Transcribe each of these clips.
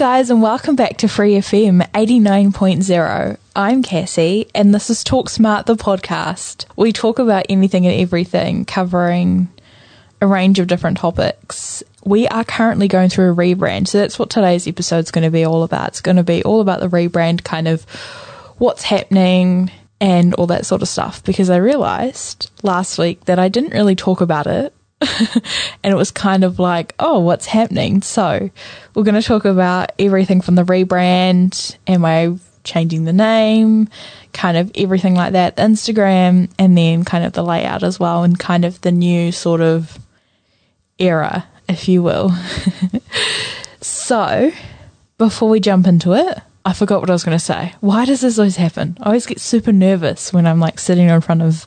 guys, and welcome back to Free FM 89.0. I'm Cassie, and this is Talk Smart, the podcast. We talk about anything and everything, covering a range of different topics. We are currently going through a rebrand, so that's what today's episode is going to be all about. It's going to be all about the rebrand, kind of what's happening and all that sort of stuff, because I realized last week that I didn't really talk about it and it was kind of like, oh, what's happening? So we're going to talk about everything from the rebrand, am I changing the name, kind of everything like that, Instagram, and then kind of the layout as well, and kind of the new sort of era, if you will. so before we jump into it, I forgot what I was going to say. Why does this always happen? I always get super nervous when I'm like sitting in front of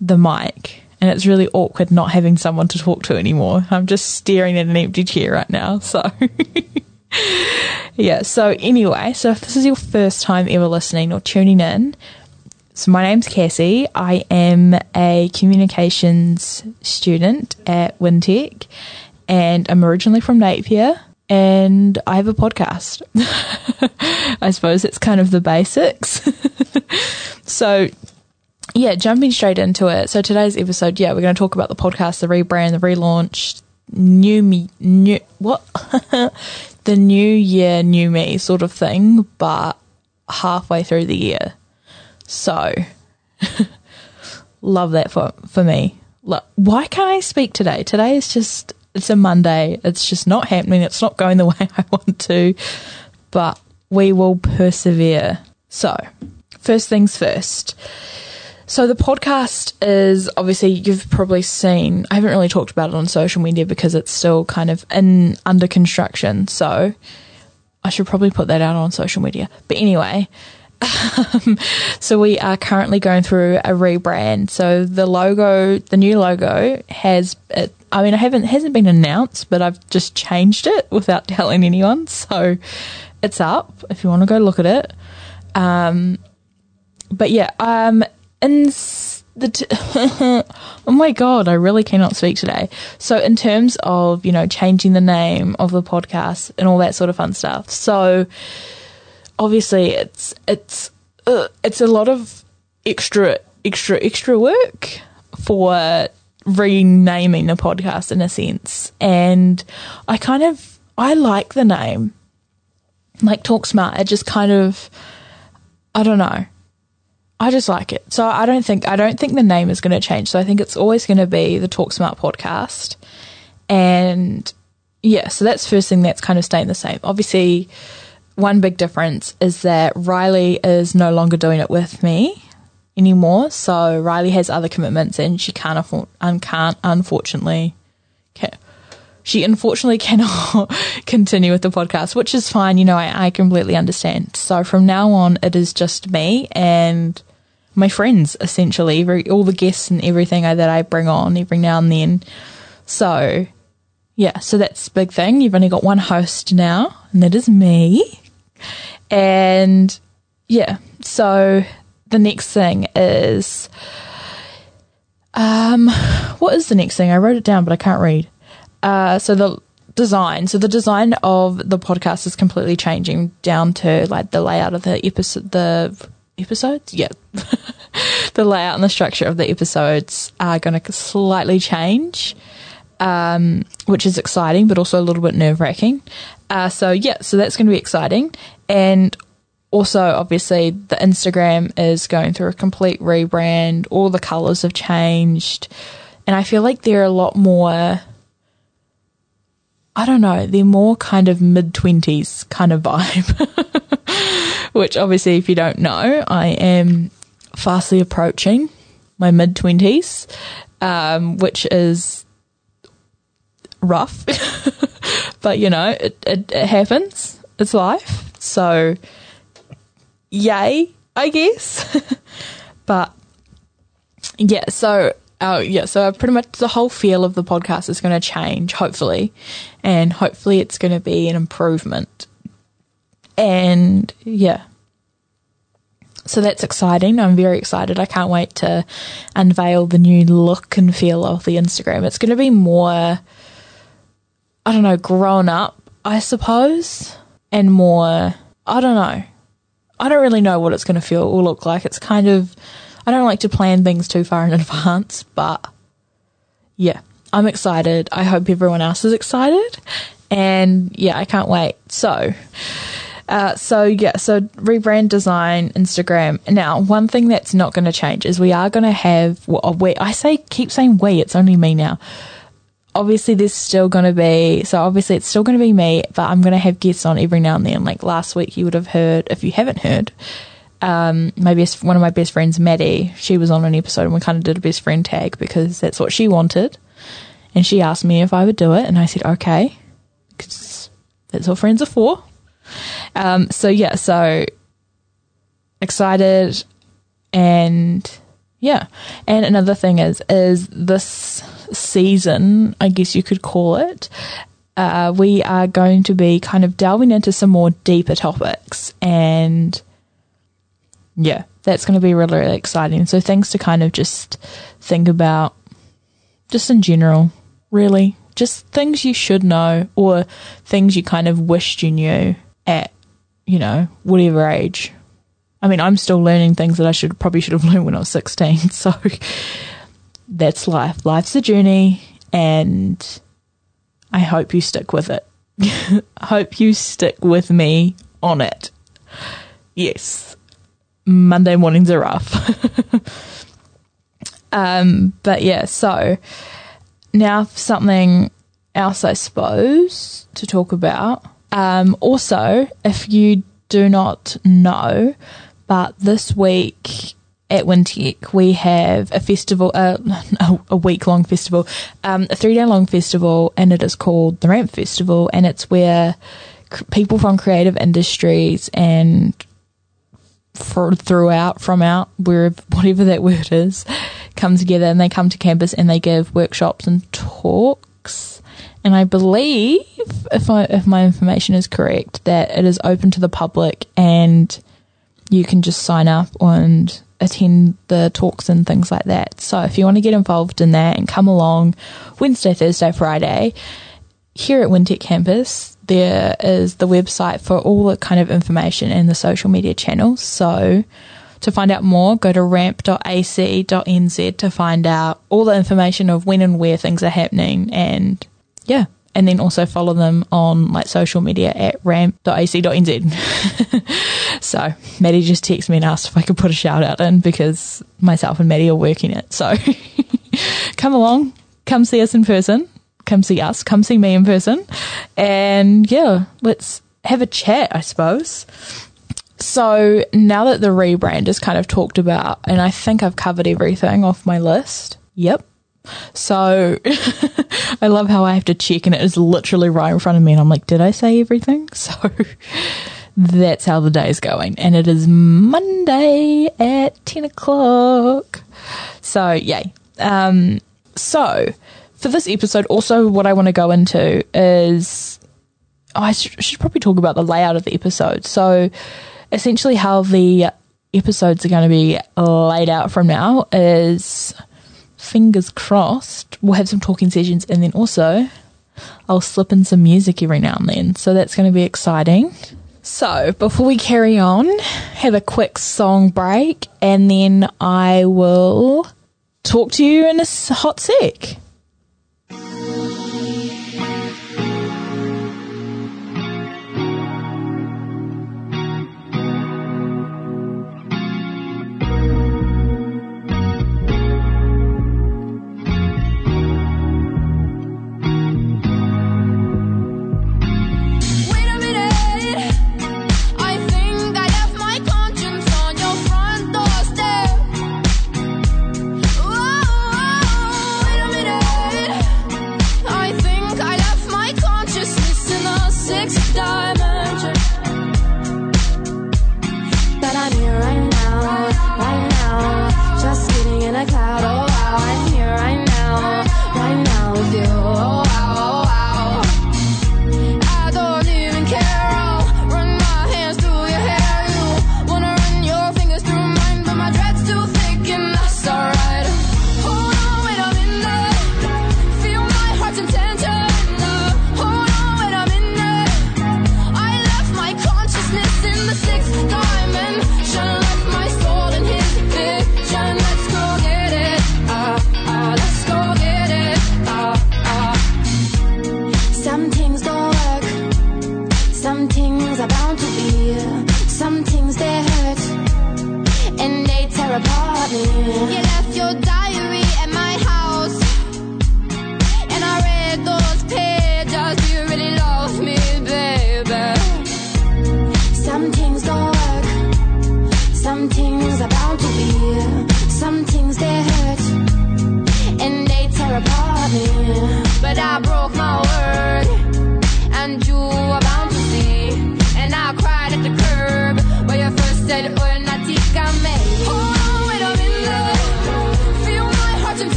the mic and it's really awkward not having someone to talk to anymore. I'm just staring at an empty chair right now. So, yeah. So, anyway, so if this is your first time ever listening or tuning in, so my name's Cassie. I am a communications student at Wintec, and I'm originally from Napier. And I have a podcast. I suppose it's kind of the basics. so yeah, jumping straight into it. So today's episode, yeah, we're going to talk about the podcast, the rebrand, the relaunch, new me, new what, the new year, new me sort of thing, but halfway through the year. So, love that for for me. Look, why can't I speak today? Today is just it's a Monday. It's just not happening. It's not going the way I want to, but we will persevere. So, first things first so the podcast is obviously you've probably seen. I haven't really talked about it on social media because it's still kind of in under construction. So I should probably put that out on social media. But anyway, um, so we are currently going through a rebrand. So the logo, the new logo has. It, I mean, I haven't hasn't been announced, but I've just changed it without telling anyone. So it's up if you want to go look at it. Um, but yeah, um, in the t- oh my god, I really cannot speak today. So in terms of you know changing the name of the podcast and all that sort of fun stuff, so obviously it's it's uh, it's a lot of extra extra extra work for renaming the podcast in a sense, and I kind of I like the name, like Talk Smart. It just kind of I don't know. I just like it. So I don't think I don't think the name is going to change. So I think it's always going to be the Talk Smart podcast. And yeah, so that's first thing that's kind of staying the same. Obviously, one big difference is that Riley is no longer doing it with me anymore. So Riley has other commitments and she can't afford, and can't unfortunately can, she unfortunately cannot continue with the podcast, which is fine. You know, I, I completely understand. So from now on, it is just me and my friends essentially, every, all the guests and everything that I bring on every now and then. So, yeah, so that's big thing. You've only got one host now, and that is me. And yeah, so the next thing is, um, what is the next thing? I wrote it down, but I can't read. Uh, so the design. So the design of the podcast is completely changing down to like the layout of the episode, the episodes. Yeah. the layout and the structure of the episodes are going to slightly change, um, which is exciting, but also a little bit nerve wracking. Uh, so, yeah, so that's going to be exciting. And also, obviously, the Instagram is going through a complete rebrand. All the colors have changed. And I feel like they're a lot more. I don't know, they're more kind of mid 20s kind of vibe. which obviously, if you don't know, I am fastly approaching my mid 20s, um, which is rough, but you know, it, it, it happens. It's life. So, yay, I guess. but yeah, so yeah, so pretty much the whole feel of the podcast is going to change, hopefully, and hopefully it's going to be an improvement. And yeah, so that's exciting. I'm very excited. I can't wait to unveil the new look and feel of the Instagram. It's going to be more, I don't know, grown up, I suppose, and more, I don't know. I don't really know what it's going to feel or look like. It's kind of I don't like to plan things too far in advance, but yeah, I'm excited. I hope everyone else is excited. And yeah, I can't wait. So, uh, so yeah, so rebrand design Instagram. Now, one thing that's not going to change is we are going to have. Well, we, I say keep saying we. It's only me now. Obviously, there's still going to be. So obviously, it's still going to be me, but I'm going to have guests on every now and then. Like last week, you would have heard. If you haven't heard, um, my best one of my best friends, Maddie, she was on an episode and we kind of did a best friend tag because that's what she wanted, and she asked me if I would do it, and I said okay, because that's what friends are for. Um, so yeah, so excited, and yeah, and another thing is is this season, I guess you could call it. Uh, we are going to be kind of delving into some more deeper topics and yeah, that's going to be really, really exciting. So things to kind of just think about, just in general, really, just things you should know or things you kind of wished you knew at, you know, whatever age. I mean, I'm still learning things that I should probably should have learned when I was 16. So that's life. Life's a journey, and I hope you stick with it. Hope you stick with me on it. Yes. Monday mornings are rough. um, but yeah, so now something else, I suppose, to talk about. Um, also, if you do not know, but this week at Wintec we have a festival, uh, a week long festival, um, a three day long festival, and it is called the Ramp Festival, and it's where people from creative industries and for throughout, from out, where whatever that word is, come together and they come to campus and they give workshops and talks. And I believe, if I, if my information is correct, that it is open to the public and you can just sign up and attend the talks and things like that. So if you want to get involved in that and come along Wednesday, Thursday, Friday here at Wintec campus, there is the website for all the kind of information and the social media channels. So to find out more, go to ramp.ac.nz to find out all the information of when and where things are happening and yeah. And then also follow them on like social media at ramp.ac.nz. so Maddie just texted me and asked if I could put a shout out in because myself and Maddie are working it. So come along, come see us in person come see us, come see me in person. And yeah, let's have a chat, I suppose. So now that the rebrand is kind of talked about, and I think I've covered everything off my list. Yep. So I love how I have to check and it is literally right in front of me and I'm like, did I say everything? So that's how the day is going. And it is Monday at 10 o'clock. So yay. Um, so for this episode, also what I want to go into is oh, I should, should probably talk about the layout of the episode. So, essentially, how the episodes are going to be laid out from now is fingers crossed, we'll have some talking sessions and then also I'll slip in some music every now and then. So, that's going to be exciting. So, before we carry on, have a quick song break and then I will talk to you in a hot sec.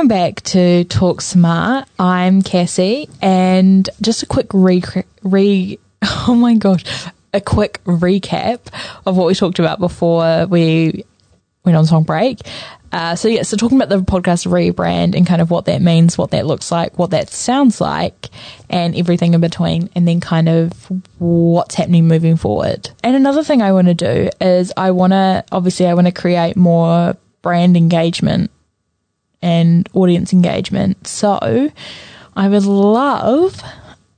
Welcome back to Talk Smart. I'm Cassie, and just a quick re, re oh my gosh, a quick recap of what we talked about before we went on song break. Uh, so yeah, so talking about the podcast rebrand and kind of what that means, what that looks like, what that sounds like, and everything in between, and then kind of what's happening moving forward. And another thing I want to do is I want to obviously I want to create more brand engagement and audience engagement. So I would love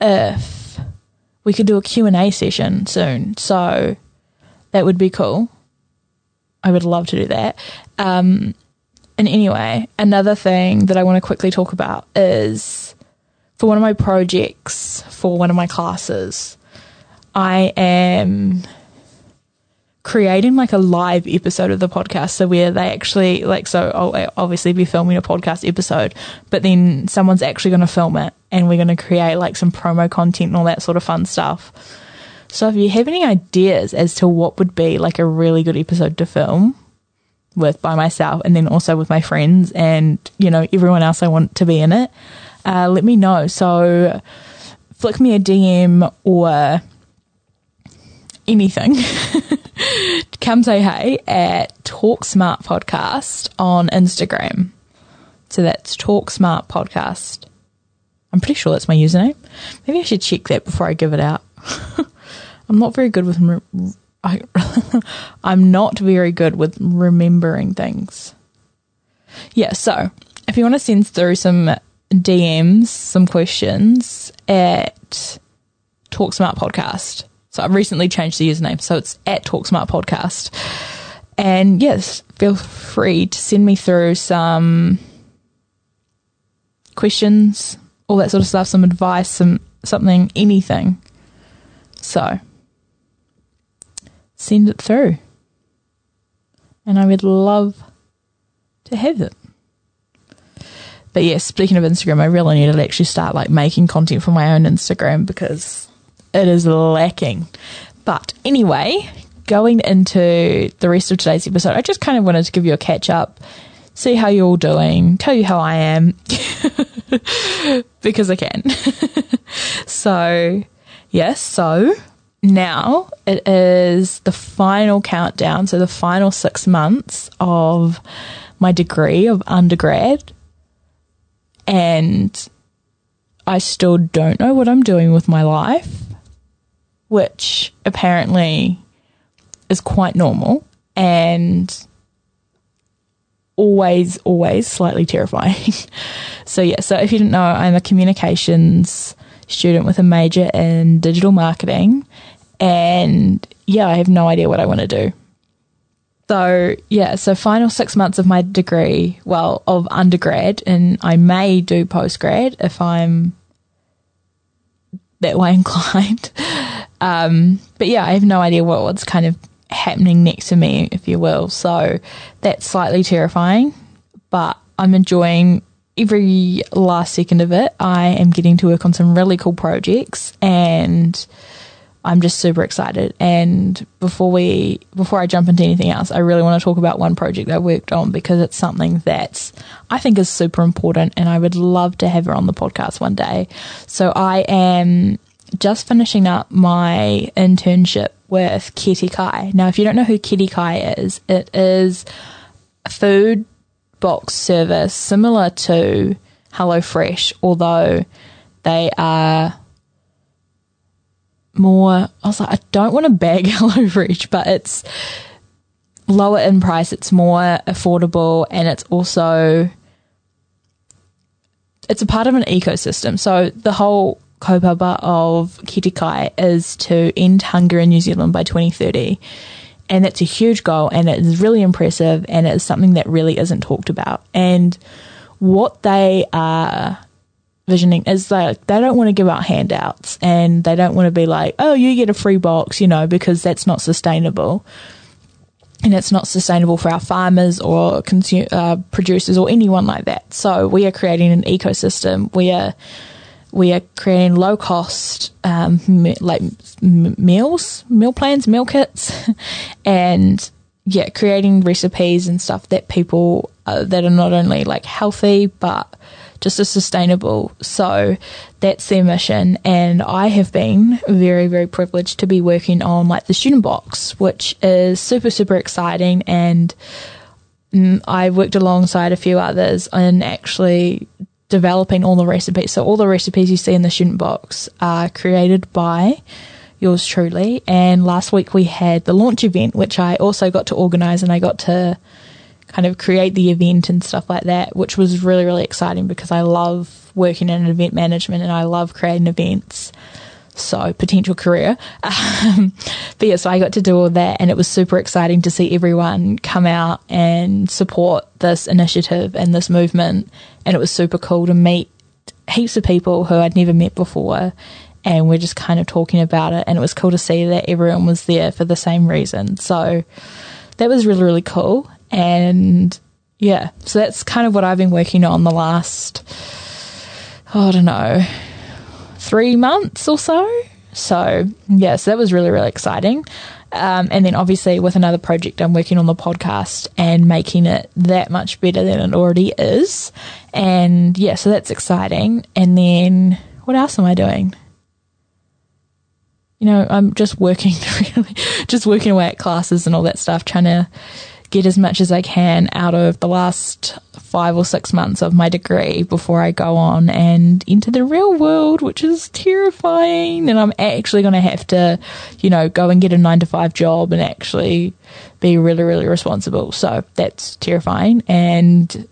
if we could do a Q&A session soon. So that would be cool. I would love to do that. Um, and anyway, another thing that I want to quickly talk about is for one of my projects for one of my classes, I am creating like a live episode of the podcast. So where they actually like, so I'll obviously be filming a podcast episode, but then someone's actually going to film it and we're going to create like some promo content and all that sort of fun stuff. So if you have any ideas as to what would be like a really good episode to film with by myself and then also with my friends and, you know, everyone else I want to be in it, uh, let me know. So flick me a DM or anything. Come say hey at Talk Smart Podcast on Instagram. So that's Talk Smart Podcast. I'm pretty sure that's my username. Maybe I should check that before I give it out. I'm not very good with. Rem- I, I'm not very good with remembering things. Yeah, so if you want to send through some DMs, some questions at Talk Smart Podcast. So I've recently changed the username, so it's at Talk Smart Podcast. And yes, feel free to send me through some questions, all that sort of stuff, some advice, some something, anything. So send it through. And I would love to have it. But yeah, speaking of Instagram, I really need to actually start like making content for my own Instagram because it is lacking. But anyway, going into the rest of today's episode, I just kind of wanted to give you a catch up, see how you're all doing, tell you how I am, because I can. so, yes, so now it is the final countdown, so the final six months of my degree of undergrad. And I still don't know what I'm doing with my life, which apparently is quite normal and always, always slightly terrifying. so, yeah, so if you didn't know, I'm a communications student with a major in digital marketing. And yeah, I have no idea what I want to do. So, yeah, so final six months of my degree, well, of undergrad, and I may do postgrad if I'm that way inclined. Um, but yeah, I have no idea what, what's kind of happening next to me, if you will. So that's slightly terrifying, but I'm enjoying every last second of it, I am getting to work on some really cool projects and I'm just super excited. And before we, before I jump into anything else, I really want to talk about one project I worked on because it's something that I think is super important and I would love to have her on the podcast one day. So I am just finishing up my internship with Kitty Kai. Now, if you don't know who Kitty Kai is, it is a food box service similar to HelloFresh, although they are more. I was like, I don't want to bag HelloFresh, but it's lower in price. It's more affordable, and it's also it's a part of an ecosystem. So the whole kaupapa of Keti Kai is to end hunger in New Zealand by 2030. And that's a huge goal and it is really impressive and it is something that really isn't talked about. And what they are visioning is like they don't want to give out handouts and they don't want to be like, oh, you get a free box, you know, because that's not sustainable. And it's not sustainable for our farmers or consume, uh, producers or anyone like that. So we are creating an ecosystem. We are we are creating low cost um, me- like m- meals, meal plans, meal kits, and yeah, creating recipes and stuff that people uh, that are not only like healthy but just as sustainable. So that's their mission, and I have been very very privileged to be working on like the student box, which is super super exciting and. mm, I worked alongside a few others in actually developing all the recipes. So all the recipes you see in the student box are created by yours truly. And last week we had the launch event, which I also got to organize and I got to kind of create the event and stuff like that, which was really, really exciting because I love working in event management and I love creating events. So potential career. Um, but yeah, so I got to do all that and it was super exciting to see everyone come out and support this initiative and this movement. And it was super cool to meet heaps of people who I'd never met before. And we're just kind of talking about it. And it was cool to see that everyone was there for the same reason. So that was really, really cool. And yeah, so that's kind of what I've been working on the last, oh, I don't know, three months or so. So, yeah, so that was really, really exciting. Um, and then obviously with another project, I'm working on the podcast and making it that much better than it already is. And yeah, so that's exciting. And then what else am I doing? You know, I'm just working really, just working away at classes and all that stuff, trying to get as much as I can out of the last five or six months of my degree before I go on and into the real world, which is terrifying. And I'm actually going to have to, you know, go and get a nine to five job and actually be really, really responsible. So that's terrifying. And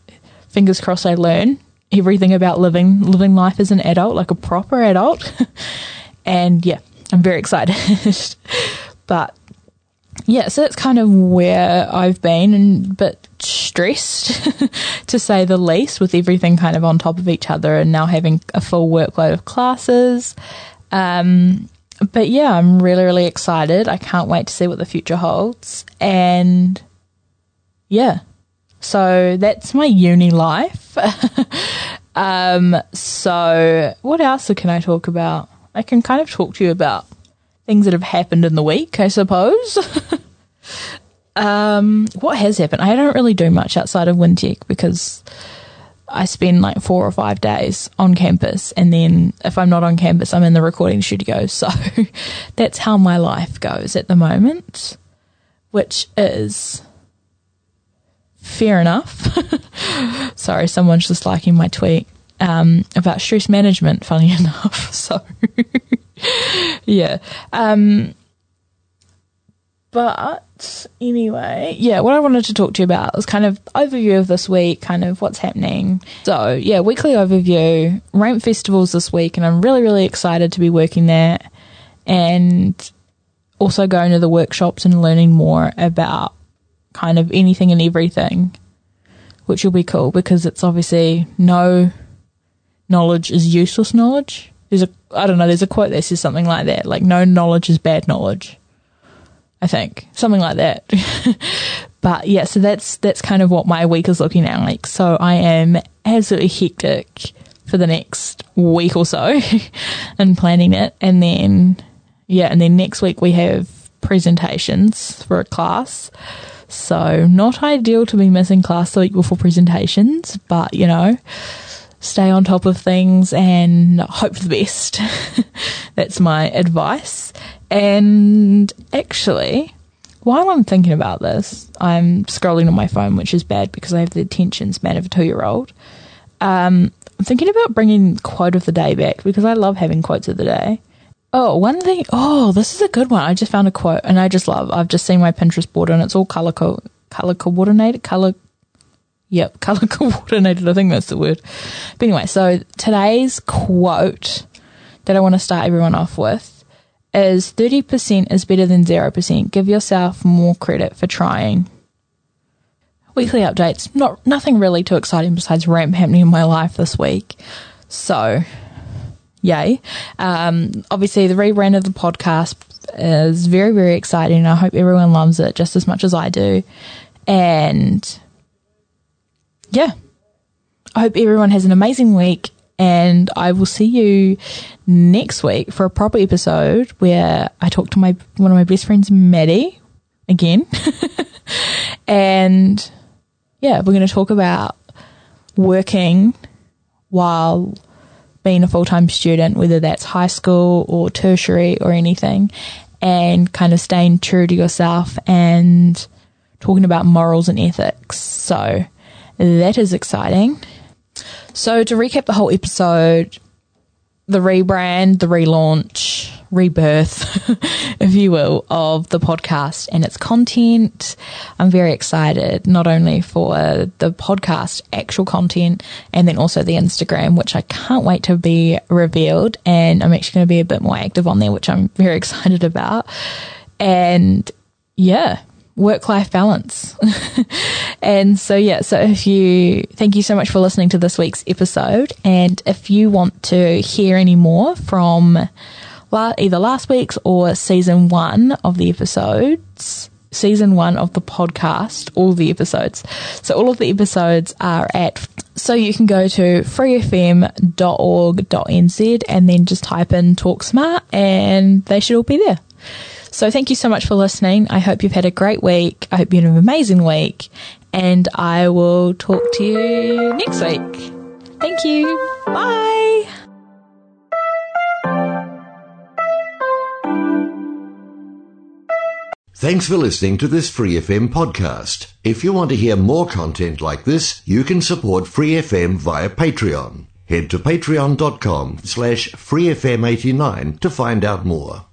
fingers crossed I learn everything about living, living life as an adult, like a proper adult. and yeah, I'm very excited. but yeah, so that's kind of where I've been and but stressed to say the least with everything kind of on top of each other and now having a full workload of classes. Um, but yeah, I'm really, really excited. I can't wait to see what the future holds. And yeah, so that's my uni life. um, so what else can I talk about? I can kind of talk to you about things that have happened in the week, I suppose. um, what has happened? I don't really do much outside of Wintec because I spend like four or five days on campus, and then if I'm not on campus, I'm in the recording studio. So that's how my life goes at the moment, which is fair enough. Sorry, someone's just liking my tweet um, about stress management. Funny enough, so yeah. Um, but anyway, yeah, what I wanted to talk to you about was kind of overview of this week, kind of what's happening. So, yeah, weekly overview. Ramp Festivals this week, and I'm really, really excited to be working there and also going to the workshops and learning more about kind of anything and everything, which will be cool because it's obviously no knowledge is useless knowledge. There's a, I don't know, there's a quote that says something like that, like no knowledge is bad knowledge. I think something like that. but yeah, so that's that's kind of what my week is looking at like. So I am absolutely hectic for the next week or so and planning it, and then yeah, and then next week we have presentations for a class. So not ideal to be missing class the week before presentations, but you know, stay on top of things and hope for the best. That's my advice. And actually, while I'm thinking about this, I'm scrolling on my phone, which is bad because I have the attention span of a two year old. Um, I'm thinking about bringing quote of the day back because I love having quotes of the day. Oh, one thing. Oh, this is a good one. I just found a quote and I just love. I've just seen my Pinterest board and it's all color co- color coordinated. Color. Yep, color coordinated. I think that's the word. But anyway, so today's quote that I want to start everyone off with is 30% is better than 0%. Give yourself more credit for trying. Weekly updates. Not nothing really too exciting besides ramp happening in my life this week. So, yay. Um, obviously, the rebrand of the podcast is very, very exciting. I hope everyone loves it just as much as I do. And yeah, I hope everyone has an amazing week. And I will see you next week for a proper episode where I talk to my one of my best friends, Maddie, again. and yeah, we're going to talk about working while being a full time student, whether that's high school or tertiary or anything, and kind of staying true to yourself and talking about morals and ethics. So that is exciting. So to recap the whole episode, the rebrand, the relaunch, rebirth, if you will, of the podcast and its content. I'm very excited, not only for the podcast actual content and then also the Instagram, which I can't wait to be revealed. And I'm actually going to be a bit more active on there, which I'm very excited about. And yeah, work life balance. and so, yeah, so if you, thank you so much for listening to this week's episode. And if you want to hear any more from la- either last week's or season one of the episodes, season one of the podcast, all the episodes. So all of the episodes are at, so you can go to freefm.org.nz and then just type in Talk Smart and they should all be there. So thank you so much for listening. I hope you've had a great week. I hope you had an amazing week and I will talk to you next week. Thank you. Bye. Thanks for listening to this Free FM podcast. If you want to hear more content like this, you can support Free FM via Patreon. Head to patreon.com slash freefm89 to find out more.